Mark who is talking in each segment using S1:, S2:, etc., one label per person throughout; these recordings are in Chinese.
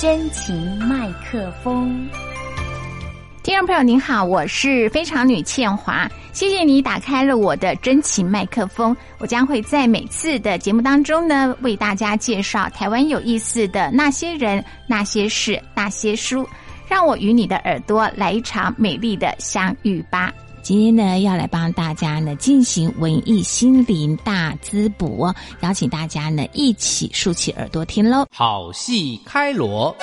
S1: 真情麦克风。
S2: 听众朋友您好，我是非常女倩华，谢谢你打开了我的真情麦克风。我将会在每次的节目当中呢，为大家介绍台湾有意思的那些人、那些事、那些书，让我与你的耳朵来一场美丽的相遇吧。今天呢，要来帮大家呢进行文艺心灵大滋补，邀请大家呢一起竖起耳朵听喽。
S3: 好戏开锣，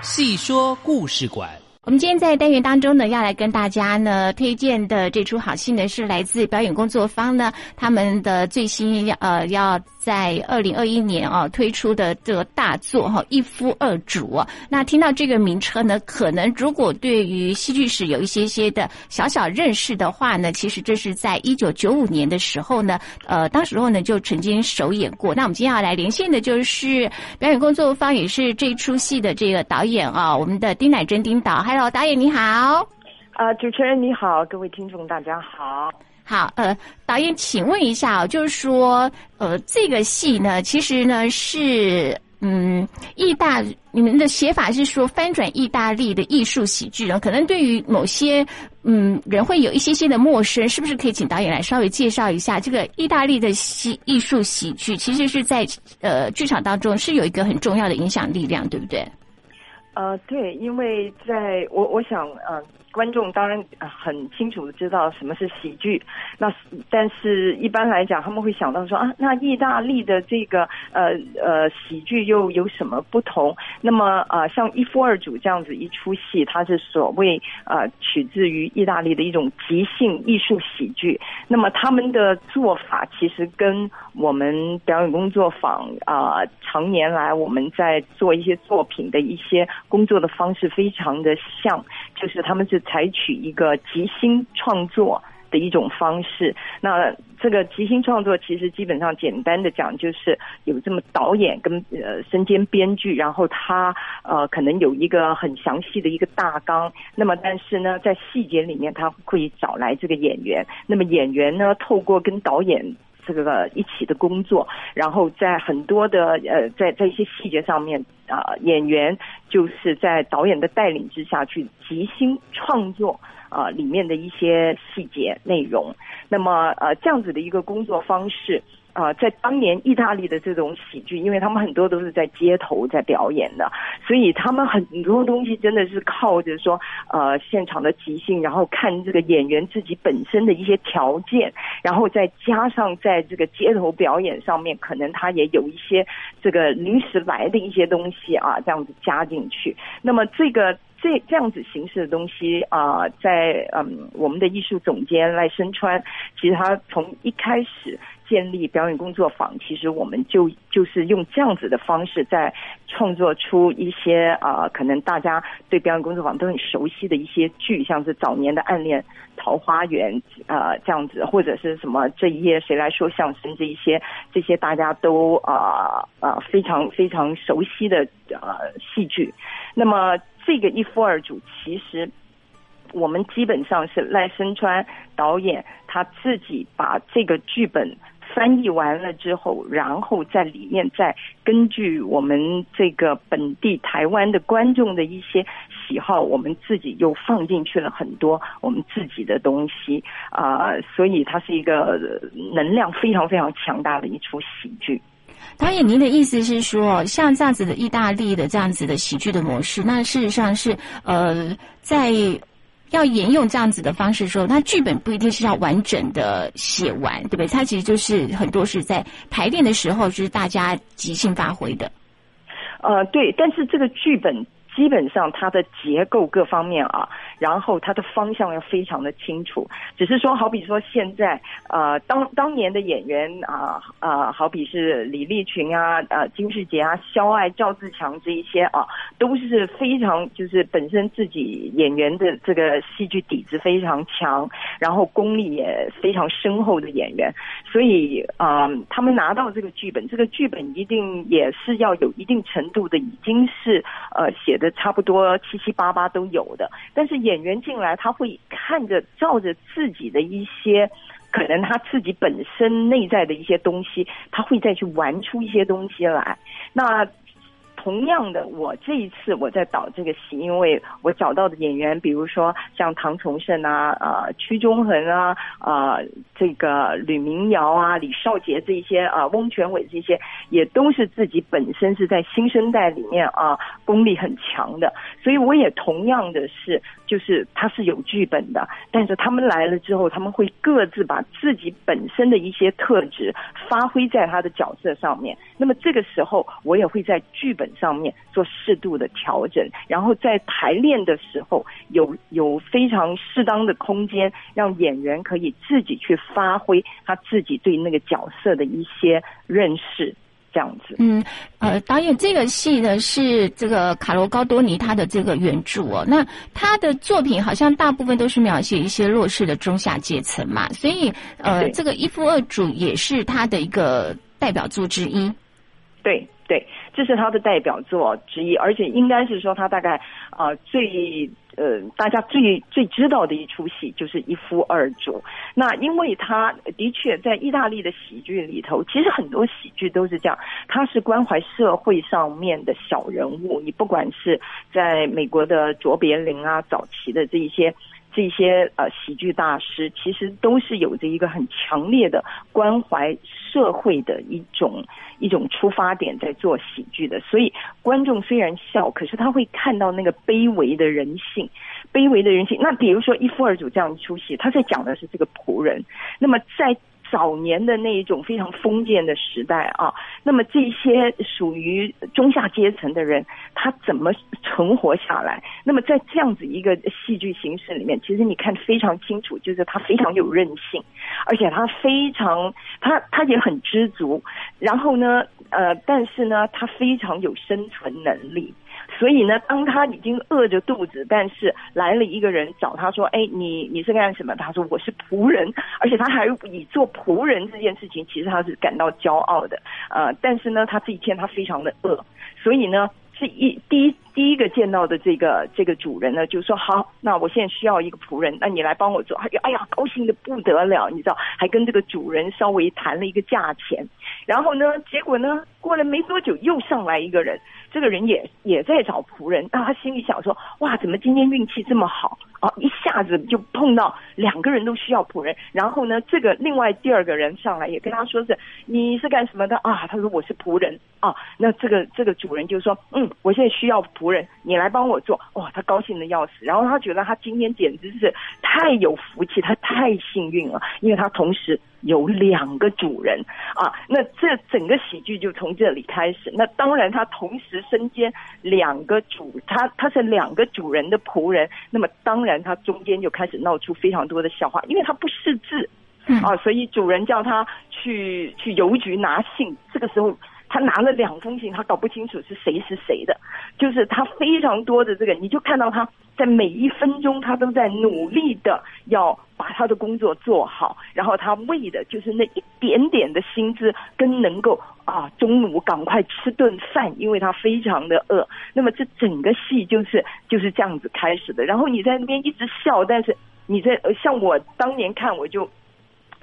S3: 戏说故事馆。
S2: 我们今天在单元当中呢，要来跟大家呢推荐的这出好戏呢，是来自表演工作坊呢他们的最新呃要。在二零二一年啊推出的这个大作哈一夫二主，那听到这个名称呢，可能如果对于戏剧史有一些些的小小认识的话呢，其实这是在一九九五年的时候呢，呃，当时候呢就曾经首演过。那我们今天要来连线的就是表演工作方，也是这出戏的这个导演啊，我们的丁乃真丁导，Hello，导演你好。
S4: 呃，主持人你好，各位听众大家好。
S2: 好，呃，导演，请问一下就是说，呃，这个戏呢，其实呢是，嗯，意大，你们的写法是说翻转意大利的艺术喜剧呢，可能对于某些嗯人会有一些些的陌生，是不是可以请导演来稍微介绍一下这个意大利的戏艺术喜剧，其实是在呃剧场当中是有一个很重要的影响力量，对不对？
S4: 呃，对，因为在我我想，呃。观众当然很清楚的知道什么是喜剧，那但是一般来讲他们会想到说啊，那意大利的这个呃呃喜剧又有什么不同？那么啊，像一夫二主这样子一出戏，它是所谓啊取自于意大利的一种即兴艺术喜剧。那么他们的做法其实跟我们表演工作坊啊常年来我们在做一些作品的一些工作的方式非常的像，就是他们是。采取一个即兴创作的一种方式，那这个即兴创作其实基本上简单的讲，就是有这么导演跟呃身兼编剧，然后他呃可能有一个很详细的一个大纲，那么但是呢在细节里面他会找来这个演员，那么演员呢透过跟导演这个一起的工作，然后在很多的呃在在一些细节上面啊演员就是在导演的带领之下去即兴创作。啊，里面的一些细节内容，那么呃，这样子的一个工作方式啊，在当年意大利的这种喜剧，因为他们很多都是在街头在表演的，所以他们很多东西真的是靠着说呃现场的即兴，然后看这个演员自己本身的一些条件，然后再加上在这个街头表演上面，可能他也有一些这个临时来的一些东西啊，这样子加进去，那么这个。这这样子形式的东西啊，在嗯，我们的艺术总监赖声川，其实他从一开始建立表演工作坊，其实我们就就是用这样子的方式，在创作出一些啊，可能大家对表演工作坊都很熟悉的一些剧，像是早年的《暗恋桃花源》啊这样子，或者是什么这一页谁来说相声这一些这些大家都啊啊非常非常熟悉的呃戏剧，那么。这个一夫二主，其实我们基本上是赖声川导演他自己把这个剧本翻译完了之后，然后在里面再根据我们这个本地台湾的观众的一些喜好，我们自己又放进去了很多我们自己的东西啊，所以它是一个能量非常非常强大的一出喜剧。
S2: 导演，您的意思是说，像这样子的意大利的这样子的喜剧的模式，那事实上是呃，在要沿用这样子的方式说，那剧本不一定是要完整的写完，对不对？它其实就是很多是在排练的时候，就是大家即兴发挥的。
S4: 呃，对，但是这个剧本。基本上它的结构各方面啊，然后它的方向要非常的清楚。只是说，好比说现在呃，当当年的演员啊啊，好比是李立群啊、呃金世杰啊、肖爱、赵自强这一些啊，都是非常就是本身自己演员的这个戏剧底子非常强，然后功力也非常深厚的演员。所以啊，他们拿到这个剧本，这个剧本一定也是要有一定程度的，已经是呃写。的差不多七七八八都有的，但是演演员进来他会看着照着自己的一些可能他自己本身内在的一些东西，他会再去玩出一些东西来。那。同样的，我这一次我在导这个戏，因为我找到的演员，比如说像唐崇盛啊、呃屈中恒啊、啊这个吕明瑶啊、李少杰这些啊、翁泉伟这些，也都是自己本身是在新生代里面啊功力很强的，所以我也同样的是，就是他是有剧本的，但是他们来了之后，他们会各自把自己本身的一些特质发挥在他的角色上面。那么这个时候，我也会在剧本。上面做适度的调整，然后在排练的时候有有非常适当的空间，让演员可以自己去发挥他自己对那个角色的一些认识，这样子。
S2: 嗯，呃，导演，这个戏呢是这个卡罗高多尼他的这个原著哦，那他的作品好像大部分都是描写一些弱势的中下阶层嘛，所以呃，这个一夫二主也是他的一个代表作之一。
S4: 对对。这是他的代表作之一，而且应该是说他大概啊最呃大家最最知道的一出戏就是一夫二主。那因为他的确在意大利的喜剧里头，其实很多喜剧都是这样，他是关怀社会上面的小人物。你不管是在美国的卓别林啊，早期的这一些。这些呃喜剧大师其实都是有着一个很强烈的关怀社会的一种一种出发点在做喜剧的，所以观众虽然笑，可是他会看到那个卑微的人性，卑微的人性。那比如说《一夫二主》这样一出戏，他在讲的是这个仆人，那么在。早年的那一种非常封建的时代啊，那么这些属于中下阶层的人，他怎么存活下来？那么在这样子一个戏剧形式里面，其实你看非常清楚，就是他非常有韧性，而且他非常他他也很知足，然后呢，呃，但是呢，他非常有生存能力。所以呢，当他已经饿着肚子，但是来了一个人找他说：“哎，你你是干什么？”他说：“我是仆人。”而且他还以做仆人这件事情，其实他是感到骄傲的。呃，但是呢，他这一天他非常的饿，所以呢，是一第一第一个见到的这个这个主人呢，就说：“好，那我现在需要一个仆人，那你来帮我做。”哎呀，哎呀，高兴的不得了，你知道，还跟这个主人稍微谈了一个价钱。然后呢，结果呢，过了没多久，又上来一个人。这个人也也在找仆人，那他心里想说：哇，怎么今天运气这么好啊？一下子就碰到两个人都需要仆人。然后呢，这个另外第二个人上来也跟他说是你是干什么的啊？他说我是仆人啊。那这个这个主人就说：嗯，我现在需要仆人，你来帮我做。哇，他高兴的要死。然后他觉得他今天简直是太有福气，他太幸运了，因为他同时。有两个主人啊，那这整个喜剧就从这里开始。那当然，他同时身兼两个主，他他是两个主人的仆人。那么当然，他中间就开始闹出非常多的笑话，因为他不识字啊，所以主人叫他去去邮局拿信。这个时候，他拿了两封信，他搞不清楚是谁是谁的，就是他非常多的这个，你就看到他。在每一分钟，他都在努力的要把他的工作做好，然后他为的就是那一点点的薪资跟能够啊中午赶快吃顿饭，因为他非常的饿。那么这整个戏就是就是这样子开始的。然后你在那边一直笑，但是你在像我当年看，我就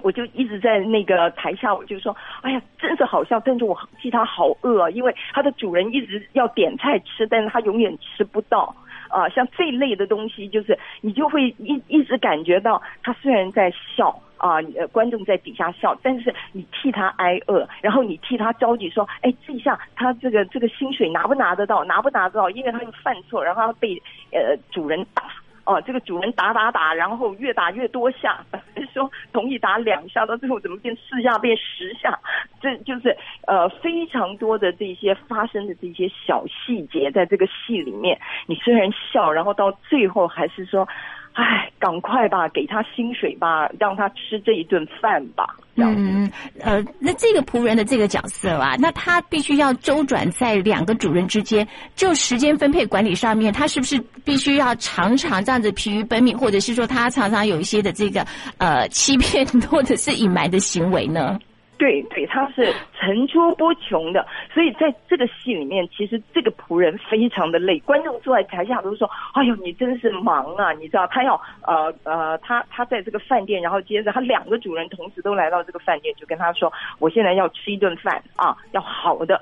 S4: 我就一直在那个台下，我就说，哎呀，真是好笑，但是我替他好饿，因为他的主人一直要点菜吃，但是他永远吃不到。啊，像这类的东西，就是你就会一一直感觉到他虽然在笑啊，观众在底下笑，但是你替他挨饿，然后你替他着急，说，哎，这下他这个这个薪水拿不拿得到？拿不拿得到？因为他又犯错，然后他被呃主人打。哦，这个主人打打打，然后越打越多下，说同意打两下，到最后怎么变四下变十下？这就是呃非常多的这些发生的这些小细节，在这个戏里面，你虽然笑，然后到最后还是说。哎，赶快吧，给他薪水吧，让他吃这一顿饭吧。
S2: 嗯，呃，那这个仆人的这个角色啊，那他必须要周转在两个主人之间，就时间分配管理上面，他是不是必须要常常这样子疲于奔命，或者是说他常常有一些的这个呃欺骗或者是隐瞒的行为呢？
S4: 对对，他是层出不穷的，所以在这个戏里面，其实这个仆人非常的累，观众坐在台下都说：“哎呦，你真是忙啊！”你知道，他要呃呃，他他在这个饭店，然后接着他两个主人同时都来到这个饭店，就跟他说：“我现在要吃一顿饭啊，要好的。”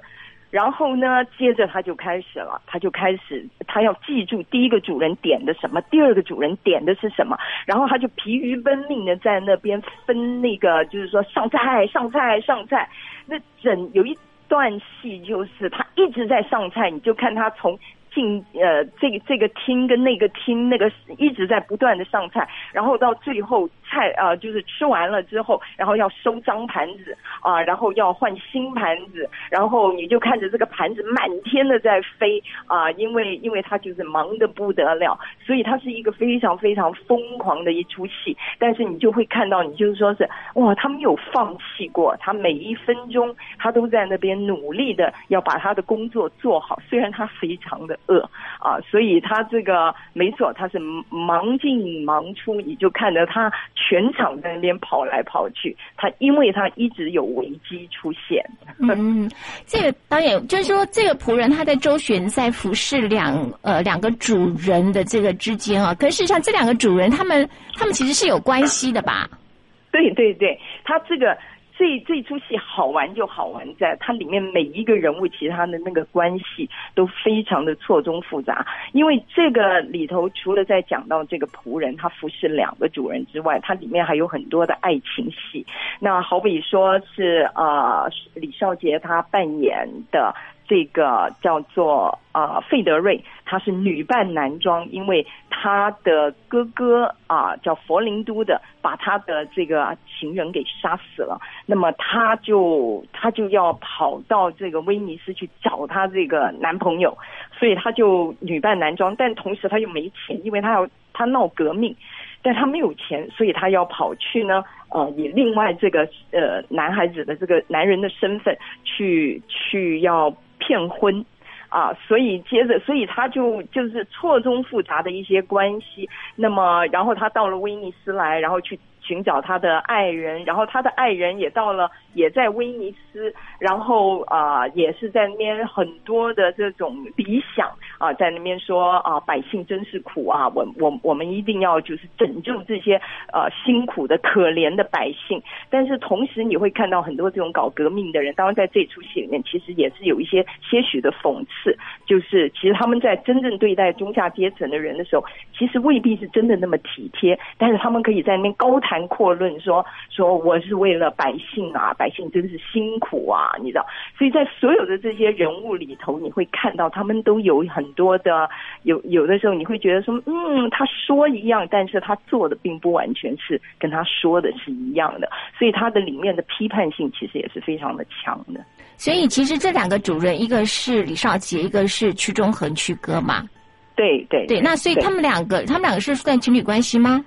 S4: 然后呢，接着他就开始了，他就开始，他要记住第一个主人点的什么，第二个主人点的是什么，然后他就疲于奔命的在那边分那个，就是说上菜、上菜、上菜。那整有一段戏就是他一直在上菜，你就看他从。进呃，这个这个厅跟那个厅，那个一直在不断的上菜，然后到最后菜啊，就是吃完了之后，然后要收脏盘子啊，然后要换新盘子，然后你就看着这个盘子满天的在飞啊，因为因为他就是忙得不得了，所以他是一个非常非常疯狂的一出戏，但是你就会看到，你就是说是哇，他没有放弃过，他每一分钟他都在那边努力的要把他的工作做好，虽然他非常的。饿啊，所以他这个没错，他是忙进忙出，你就看着他全场在那边跑来跑去。他因为他一直有危机出现。
S2: 嗯，这个导演就是说，这个仆人他在周旋在服侍两呃两个主人的这个之间啊。可是事实上，这两个主人他们他们其实是有关系的吧？
S4: 对对对，他这个。这这出戏好玩就好玩在它里面每一个人物，其他的那个关系都非常的错综复杂。因为这个里头除了在讲到这个仆人他服侍两个主人之外，它里面还有很多的爱情戏。那好比说是呃李少杰他扮演的。这个叫做啊费德瑞，他是女扮男装，因为他的哥哥啊叫佛林都的，把他的这个情人给杀死了，那么他就他就要跑到这个威尼斯去找他这个男朋友，所以他就女扮男装，但同时他又没钱，因为他要他闹革命，但他没有钱，所以他要跑去呢，呃，以另外这个呃男孩子的这个男人的身份去去要。骗婚，啊，所以接着，所以他就就是错综复杂的一些关系。那么，然后他到了威尼斯来，然后去。寻找他的爱人，然后他的爱人也到了，也在威尼斯，然后啊，也是在那边很多的这种理想啊，在那边说啊，百姓真是苦啊，我我我们一定要就是拯救这些呃辛苦的可怜的百姓。但是同时你会看到很多这种搞革命的人，当然在这出戏里面其实也是有一些些许的讽刺，就是其实他们在真正对待中下阶层的人的时候，其实未必是真的那么体贴，但是他们可以在那边高谈。阔论说说我是为了百姓啊，百姓真是辛苦啊，你知道？所以在所有的这些人物里头，你会看到他们都有很多的有有的时候你会觉得说，嗯，他说一样，但是他做的并不完全是跟他说的是一样的，所以他的里面的批判性其实也是非常的强的。
S2: 所以其实这两个主任，一个是李少杰，一个是屈中恒屈哥嘛。
S4: 对对
S2: 对，那所以他们两个，他们两个是算情侣关系吗？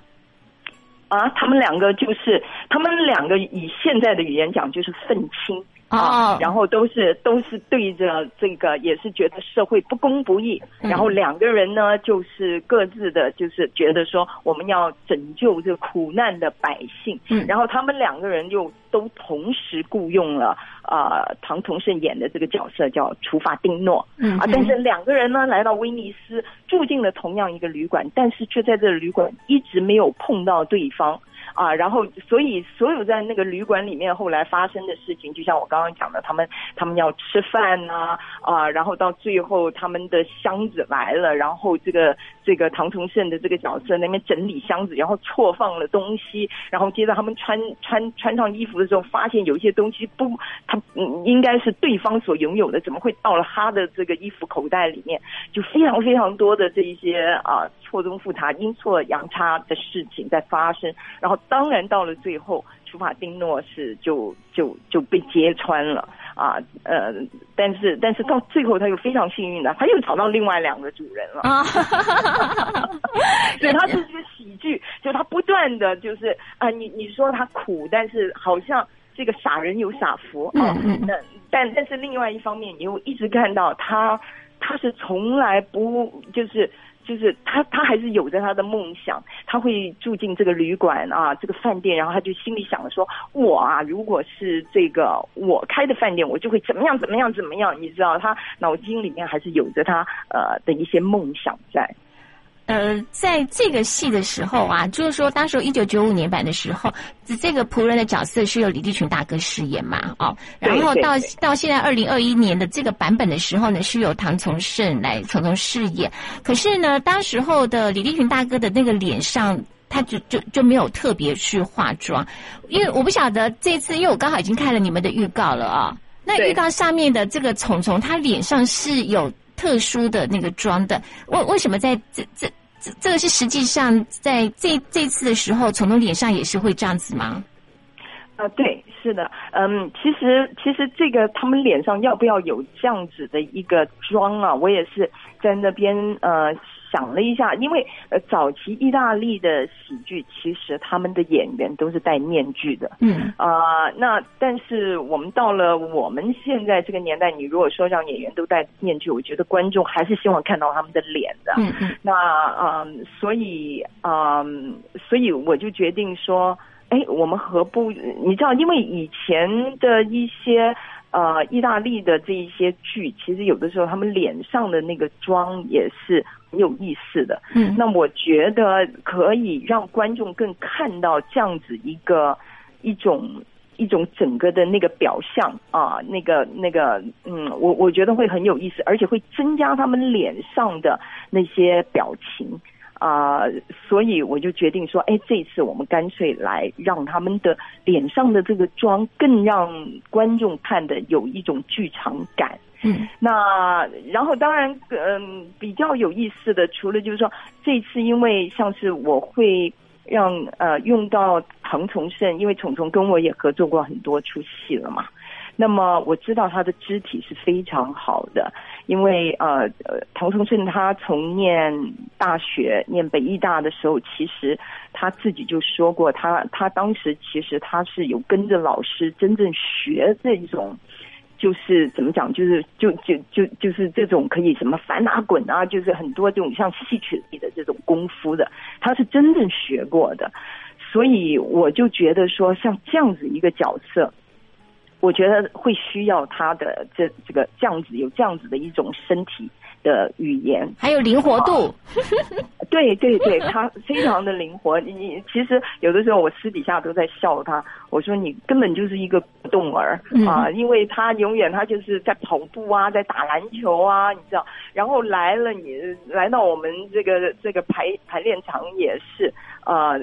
S4: 啊，他们两个就是，他们两个以现在的语言讲就是愤青。啊，然后都是都是对着这个，也是觉得社会不公不义，然后两个人呢就是各自的，就是觉得说我们要拯救这苦难的百姓，嗯，然后他们两个人又都同时雇佣了。呃，唐崇盛演的这个角色叫除法丁诺，嗯啊，但是两个人呢来到威尼斯，住进了同样一个旅馆，但是却在这个旅馆一直没有碰到对方。啊，然后所以所有在那个旅馆里面后来发生的事情，就像我刚刚讲的，他们他们要吃饭呐，啊，然后到最后他们的箱子来了，然后这个这个唐崇盛的这个角色那边整理箱子，然后错放了东西，然后接着他们穿穿穿上衣服的时候，发现有一些东西不，他应该是对方所拥有的，怎么会到了他的这个衣服口袋里面？就非常非常多的这一些啊错综复杂、阴错阳差的事情在发生，然后。当然，到了最后，楚法丁诺是就就就被揭穿了啊，呃，但是但是到最后，他又非常幸运的，他又找到另外两个主人了啊，所以，他是一个喜剧，就他不断的就是啊，你你说他苦，但是好像这个傻人有傻福啊，那但但是另外一方面，你又一直看到他，他是从来不就是。就是他他还是有着他的梦想，他会住进这个旅馆啊，这个饭店，然后他就心里想着说，我啊，如果是这个我开的饭店，我就会怎么样怎么样怎么样，你知道，他脑筋里面还是有着他呃的一些梦想在。
S2: 呃，在这个戏的时候啊，就是说，当时一九九五年版的时候，这个仆人的角色是由李立群大哥饰演嘛，哦，然后到到现在二零二一年的这个版本的时候呢，是由唐从胜来从从饰演。可是呢，当时候的李立群大哥的那个脸上，他就就就没有特别去化妆，因为我不晓得这次，因为我刚好已经看了你们的预告了啊，那预告上面的这个虫虫，他脸上是有特殊的那个妆的，为为什么在这这？这这个是实际上在这这次的时候，从头脸上也是会这样子吗？
S4: 啊，对，是的，嗯，其实其实这个他们脸上要不要有这样子的一个妆啊？我也是在那边呃。想了一下，因为呃，早期意大利的喜剧其实他们的演员都是戴面具的，
S2: 嗯
S4: 啊，那但是我们到了我们现在这个年代，你如果说让演员都戴面具，我觉得观众还是希望看到他们的脸的，
S2: 嗯嗯，
S4: 那啊，所以啊，所以我就决定说，哎，我们何不？你知道，因为以前的一些。呃，意大利的这一些剧，其实有的时候他们脸上的那个妆也是很有意思的。
S2: 嗯，
S4: 那我觉得可以让观众更看到这样子一个一种一种整个的那个表象啊，那个那个嗯，我我觉得会很有意思，而且会增加他们脸上的那些表情。啊，所以我就决定说，哎，这次我们干脆来让他们的脸上的这个妆更让观众看的有一种剧场感。
S2: 嗯，
S4: 那然后当然，嗯，比较有意思的，除了就是说，这次因为像是我会让呃用到唐从圣，因为虫虫跟我也合作过很多出戏了嘛。那么我知道他的肢体是非常好的，因为呃呃，唐崇盛他从念大学念北艺大的时候，其实他自己就说过，他他当时其实他是有跟着老师真正学这种，就是怎么讲，就是就就就就是这种可以什么翻啊滚啊，就是很多这种像戏曲里的这种功夫的，他是真正学过的，所以我就觉得说，像这样子一个角色。我觉得会需要他的这这个这样子有这样子的一种身体的语言，
S2: 还有灵活度。
S4: 对对对，他非常的灵活。你其实有的时候我私底下都在笑他，我说你根本就是一个动儿啊，因为他永远他就是在跑步啊，在打篮球啊，你知道。然后来了你来到我们这个这个排排练场也是。呃，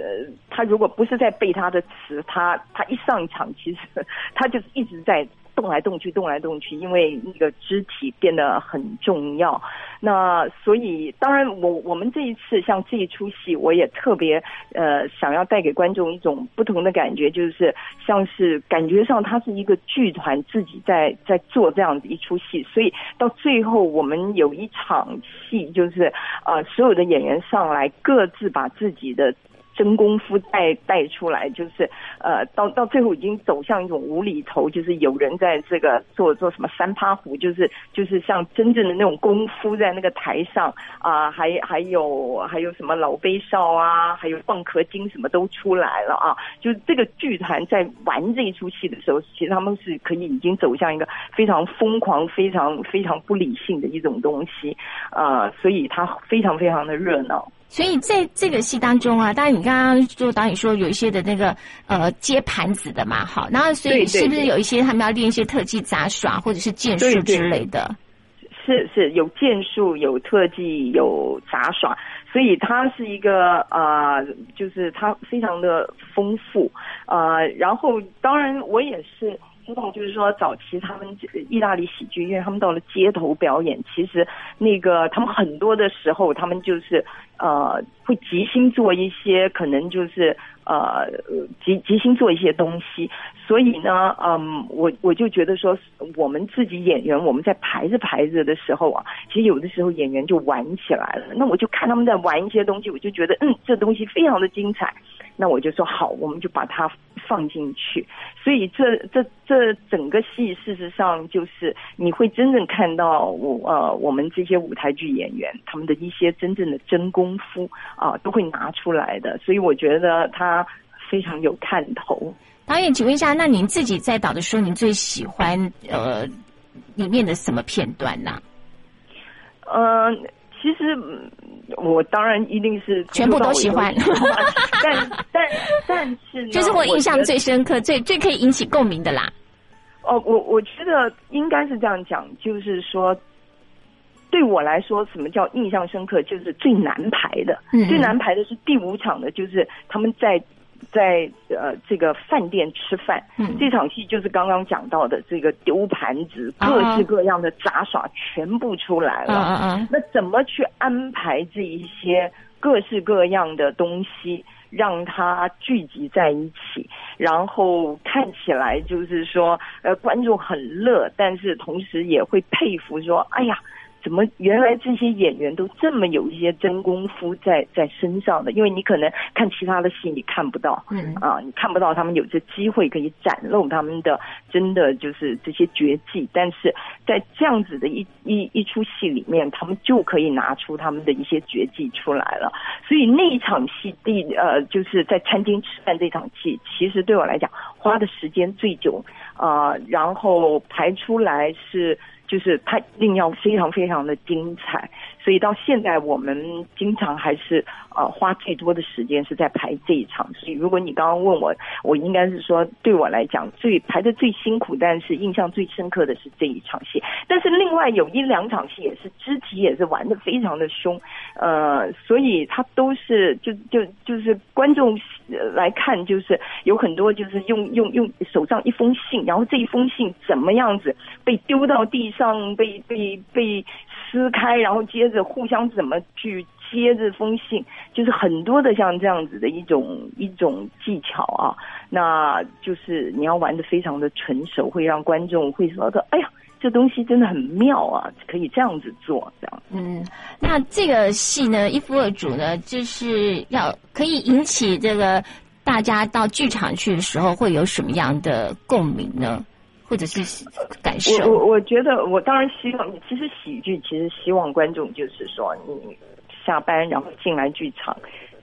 S4: 他如果不是在背他的词，他他一上场，其实 他就是一直在动来动去，动来动去，因为那个肢体变得很重要。那所以，当然，我我们这一次像这一出戏，我也特别呃想要带给观众一种不同的感觉，就是像是感觉上他是一个剧团自己在在做这样子一出戏，所以到最后我们有一场戏，就是呃所有的演员上来各自把自己的。真功夫带带出来，就是呃，到到最后已经走向一种无厘头，就是有人在这个做做什么三趴虎，就是就是像真正的那种功夫在那个台上啊，还还有还有什么老杯少啊，还有蚌壳精什么都出来了啊，就是这个剧团在玩这一出戏的时候，其实他们是可以已经走向一个非常疯狂、非常非常不理性的一种东西啊，所以它非常非常的热闹。
S2: 所以在这个戏当中啊，当然你刚刚就导演说有一些的那个呃接盘子的嘛，好，然后所以是不是有一些他们要练一些特技杂耍或者是剑术之类的？
S4: 是是有剑术、有特技、有杂耍，所以它是一个呃，就是它非常的丰富呃，然后当然我也是。知道，就是说，早期他们意大利喜剧，因为他们到了街头表演，其实那个他们很多的时候，他们就是呃会即兴做一些，可能就是呃即即兴做一些东西。所以呢，嗯，我我就觉得说，我们自己演员，我们在排着排着的时候啊，其实有的时候演员就玩起来了。那我就看他们在玩一些东西，我就觉得，嗯，这东西非常的精彩。那我就说好，我们就把它放进去。所以这这这整个戏，事实上就是你会真正看到我呃我们这些舞台剧演员他们的一些真正的真功夫啊，都会拿出来的。所以我觉得他非常有看头。
S2: 导演，请问一下，那您自己在导的时候，您最喜欢呃里面的什么片段呢？
S4: 嗯，其实我当然一定是
S2: 全部都喜欢，
S4: 但但但是
S2: 就是我印象最深刻、最最可以引起共鸣的啦。
S4: 哦，我我觉得应该是这样讲，就是说，对我来说，什么叫印象深刻？就是最难排的，最难排的是第五场的，就是他们在。在呃这个饭店吃饭，这场戏就是刚刚讲到的这个丢盘子，各式各样的杂耍全部出来了。那怎么去安排这一些各式各样的东西，让它聚集在一起，然后看起来就是说，呃，观众很乐，但是同时也会佩服说，哎呀。怎么原来这些演员都这么有一些真功夫在在身上的？因为你可能看其他的戏你看不到，嗯啊，你看不到他们有这机会可以展露他们的真的就是这些绝技，但是在这样子的一一一出戏里面，他们就可以拿出他们的一些绝技出来了。所以那一场戏第呃就是在餐厅吃饭这场戏，其实对我来讲花的时间最久啊，然后排出来是。就是他一定要非常非常的精彩，所以到现在我们经常还是呃花最多的时间是在排这一场。所以如果你刚刚问我，我应该是说对我来讲最排的最辛苦，但是印象最深刻的是这一场戏。但是另外有一两场戏也是肢体也是玩的非常的凶，呃，所以它都是就就就是观众来看就是有很多就是用用用手上一封信，然后这一封信怎么样子被丢到地。上被被被撕开，然后接着互相怎么去接这封信，就是很多的像这样子的一种一种技巧啊，那就是你要玩的非常的纯熟，会让观众会说的，哎呀，这东西真的很妙啊，可以这样子做，这样。
S2: 嗯，那这个戏呢，一夫二主呢，就是要可以引起这个大家到剧场去的时候会有什么样的共鸣呢？或者是感受，
S4: 我我我觉得，我当然希望，其实喜剧其实希望观众就是说，你下班然后进来剧场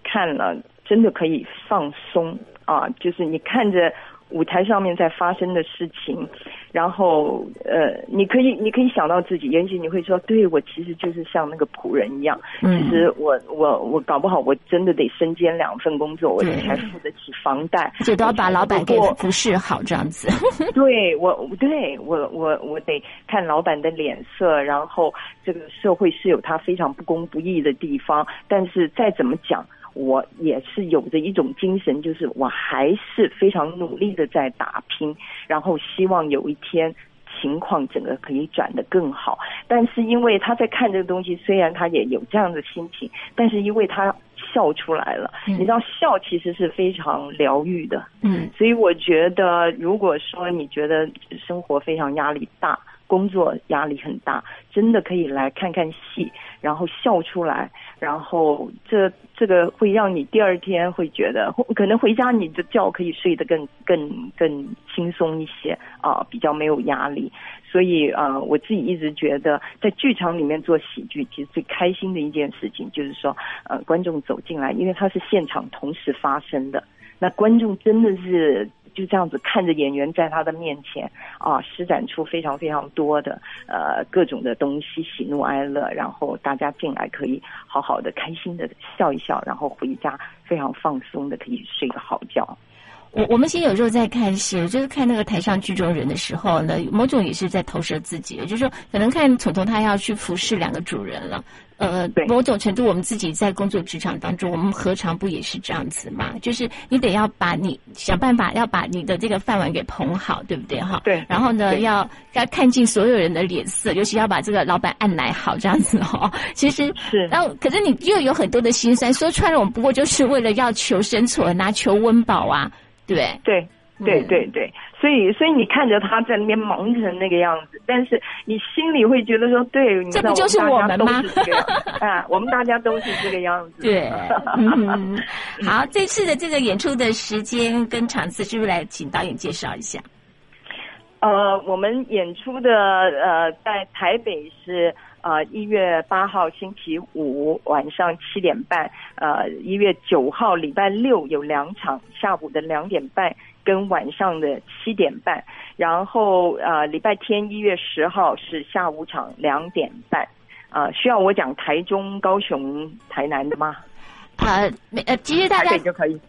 S4: 看了，真的可以放松啊，就是你看着。舞台上面在发生的事情，然后呃，你可以你可以想到自己，也许你会说，对我其实就是像那个仆人一样，其实我我我搞不好我真的得身兼两份工作，我才付得起房贷，
S2: 这都要把老板给服侍好这样子。
S4: 对我对我我我得看老板的脸色，然后这个社会是有他非常不公不义的地方，但是再怎么讲。我也是有着一种精神，就是我还是非常努力的在打拼，然后希望有一天情况整个可以转得更好。但是因为他在看这个东西，虽然他也有这样的心情，但是因为他笑出来了，你知道笑其实是非常疗愈的。嗯，所以我觉得，如果说你觉得生活非常压力大。工作压力很大，真的可以来看看戏，然后笑出来，然后这这个会让你第二天会觉得，可能回家你的觉可以睡得更更更轻松一些啊，比较没有压力。所以啊，我自己一直觉得，在剧场里面做喜剧，其实最开心的一件事情就是说，呃，观众走进来，因为它是现场同时发生的，那观众真的是。就这样子看着演员在他的面前啊，施展出非常非常多的呃各种的东西，喜怒哀乐，然后大家进来可以好好的开心的笑一笑，然后回家非常放松的可以睡个好觉。
S2: 我我们其实有时候在看戏，就是看那个台上剧中人的时候呢，某种也是在投射自己，就是说可能看宠宠他要去服侍两个主人了。呃，某种程度，我们自己在工作职场当中，我们何尝不也是这样子嘛？就是你得要把你想办法要把你的这个饭碗给捧好，对不对哈？
S4: 对。
S2: 然后呢，要要看尽所有人的脸色，尤其要把这个老板按奶好这样子哈。其实
S4: 是。
S2: 然后，可是你又有很多的心酸，说穿了，我们不过就是为了要求生存啊，求温饱啊，对对？
S4: 对对对对，所以所以你看着他在那边忙成那个样子，但是你心里会觉得说，对，你知道
S2: 这不就是我们吗
S4: 啊，我们大家都是这个样子。
S2: 对，嗯，好，这次的这个演出的时间跟场次，是不是来请导演介绍一下？
S4: 呃，我们演出的呃，在台北是啊一月八号星期五晚上七点半，呃一月九号礼拜六有两场，下午的两点半跟晚上的七点半，然后呃礼拜天一月十号是下午场两点半，啊、需要我讲台中、高雄、台南的吗？
S2: 呃，没呃，其实大家。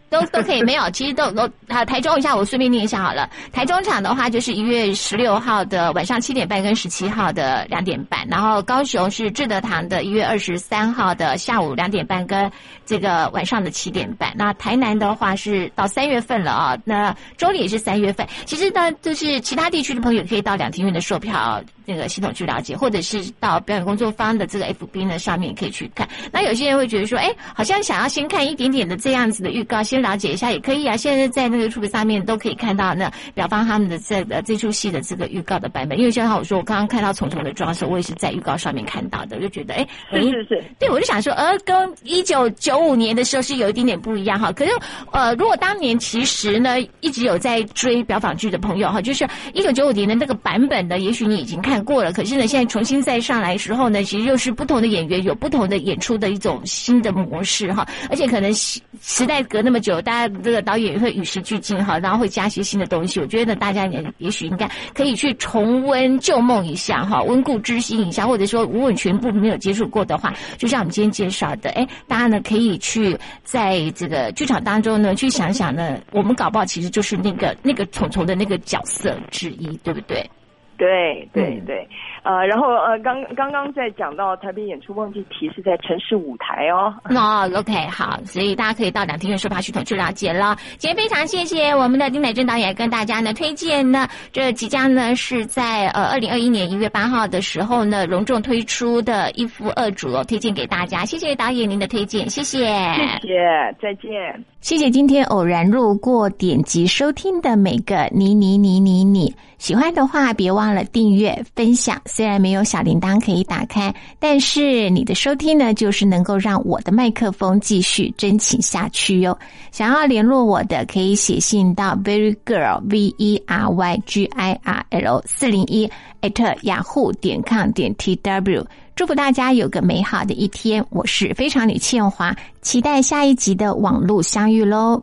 S2: 都都可以，没有，其实都都啊，台中一下，我顺便念一下好了。台中场的话，就是一月十六号的晚上七点半跟十七号的两点半，然后高雄是志德堂的一月二十三号的下午两点半跟这个晚上的七点半。那台南的话是到三月份了啊，那中里也是三月份。其实呢，就是其他地区的朋友可以到两厅院的售票那个系统去了解，或者是到表演工作方的这个 FB 呢上面也可以去看。那有些人会觉得说，哎，好像想要先看一点点的这样子的预告，先了解一下也可以啊。现在在那个 YouTube 上面都可以看到那表方他们的这个这出戏的这个预告的版本。因为就像我说，我刚刚看到重重的妆的时，我也是在预告上面看到的，我就觉得，哎，
S4: 是是是，
S2: 对，我就想说，呃，跟一九九五年的时候是有一点点不一样哈。可是，呃，如果当年其实呢一直有在追表坊剧的朋友哈，就是一九九五年的那个版本的，也许你已经看过了。可是呢，现在重新再上来时候呢，其实又是不同的演员有不同的演出的一种新的模式哈。而且可能时时代隔那么久，大家这个导演也会与时俱进哈，然后会加些新的东西。我觉得呢大家也也许应该可以去重温旧梦一下哈，温故知新一下，或者说如果全部没有接触过的话，就像我们今天介绍的，哎，大家呢可以去在这个剧场当中呢去想想呢，我们搞不好其实就是那个那个虫虫的那个角色之一，对不对？
S4: 对对
S2: 嗯
S4: 对，呃，然后呃，刚刚刚在讲到台北演出，忘记提示在城市舞台哦。
S2: 那，OK，好，所以大家可以到两厅院售票系统去了解了。今天非常谢谢我们的丁乃真导演跟大家呢推荐呢，这即将呢是在呃二零二一年一月八号的时候呢隆重推出的一夫二主哦，推荐给大家。谢谢导演您的推荐，谢谢，
S4: 谢谢，再见。
S2: 谢谢今天偶然路过点击收听的每个你你你你你，喜欢的话别忘了订阅分享。虽然没有小铃铛可以打开，但是你的收听呢，就是能够让我的麦克风继续真情下去哟。想要联络我的，可以写信到 very girl v e r y g i r l 四零一 at yahoo 点 com 点 t w。祝福大家有个美好的一天，我是非常女倩华，期待下一集的网络相遇喽。